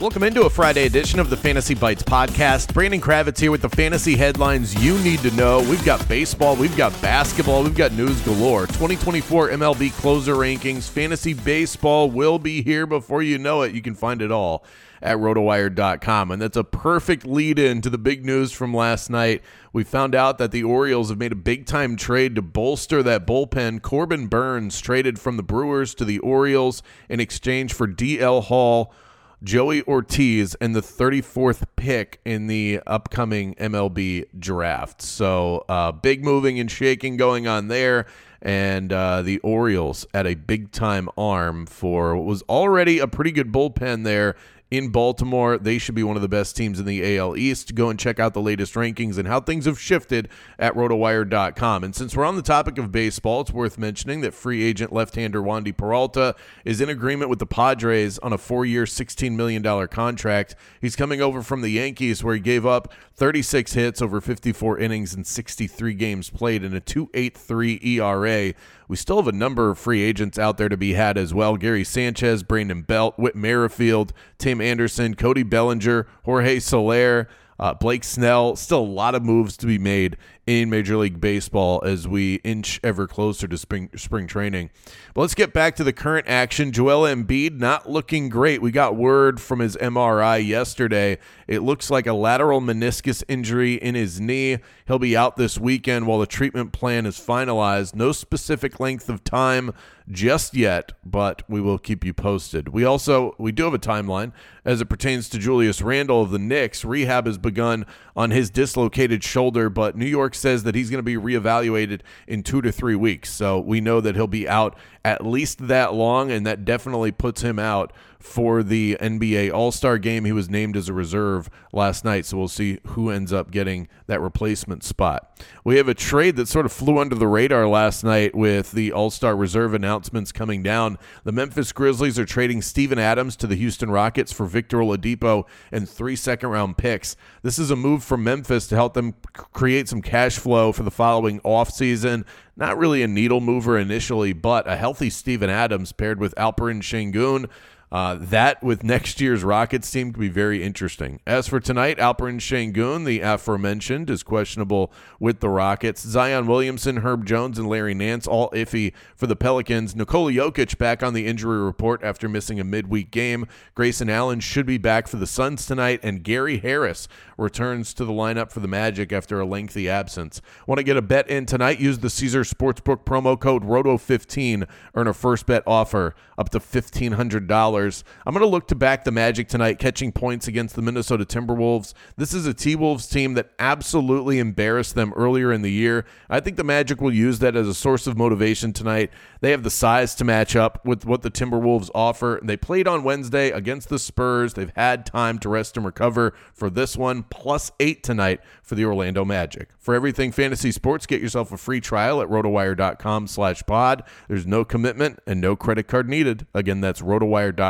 Welcome into a Friday edition of the Fantasy Bites podcast. Brandon Kravitz here with the fantasy headlines you need to know. We've got baseball, we've got basketball, we've got news galore. 2024 MLB closer rankings, fantasy baseball will be here before you know it. You can find it all at rotowire.com. And that's a perfect lead in to the big news from last night. We found out that the Orioles have made a big time trade to bolster that bullpen. Corbin Burnes traded from the Brewers to the Orioles in exchange for DL Hall. Joey Ortiz and the 34th pick in the upcoming MLB draft. So, uh, big moving and shaking going on there. And uh, the Orioles at a big time arm for what was already a pretty good bullpen there in Baltimore. They should be one of the best teams in the AL East. Go and check out the latest rankings and how things have shifted at rotowire.com. And since we're on the topic of baseball, it's worth mentioning that free agent left-hander Wandy Peralta is in agreement with the Padres on a 4-year, $16 million contract. He's coming over from the Yankees where he gave up 36 hits over 54 innings and 63 games played in a 2.83 ERA. We still have a number of free agents out there to be had as well. Gary Sanchez, Brandon Belt, Whit Merrifield, Tim Anderson, Cody Bellinger, Jorge Soler, uh, Blake Snell. Still a lot of moves to be made in Major League Baseball as we inch ever closer to spring spring training. But let's get back to the current action. Joel Embiid not looking great. We got word from his MRI yesterday. It looks like a lateral meniscus injury in his knee. He'll be out this weekend while the treatment plan is finalized. No specific length of time just yet, but we will keep you posted. We also we do have a timeline as it pertains to Julius Randle of the Knicks. Rehab has begun on his dislocated shoulder, but New York says that he's going to be reevaluated in two to three weeks. So we know that he'll be out at least that long, and that definitely puts him out for the NBA All Star game. He was named as a reserve last night, so we'll see who ends up getting that replacement spot. We have a trade that sort of flew under the radar last night with the All Star reserve announcements coming down. The Memphis Grizzlies are trading Steven Adams to the Houston Rockets for Victor Oladipo and three second round picks. This is a move from Memphis to help them create some cash flow for the following offseason. Not really a needle mover initially, but a healthy Steven Adams paired with Alperen Sengun uh, that with next year's Rockets team could be very interesting. As for tonight, Alperen Sengun, the aforementioned, is questionable with the Rockets. Zion Williamson, Herb Jones, and Larry Nance all iffy for the Pelicans. Nikola Jokic back on the injury report after missing a midweek game. Grayson Allen should be back for the Suns tonight, and Gary Harris returns to the lineup for the Magic after a lengthy absence. Want to get a bet in tonight? Use the Caesar Sportsbook promo code ROTO15. Earn a first bet offer up to $1,500. I'm going to look to back the Magic tonight, catching points against the Minnesota Timberwolves. This is a T Wolves team that absolutely embarrassed them earlier in the year. I think the Magic will use that as a source of motivation tonight. They have the size to match up with what the Timberwolves offer. They played on Wednesday against the Spurs. They've had time to rest and recover for this one, plus eight tonight for the Orlando Magic. For everything fantasy sports, get yourself a free trial at rotowire.com slash pod. There's no commitment and no credit card needed. Again, that's rotowire.com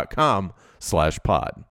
slash pod.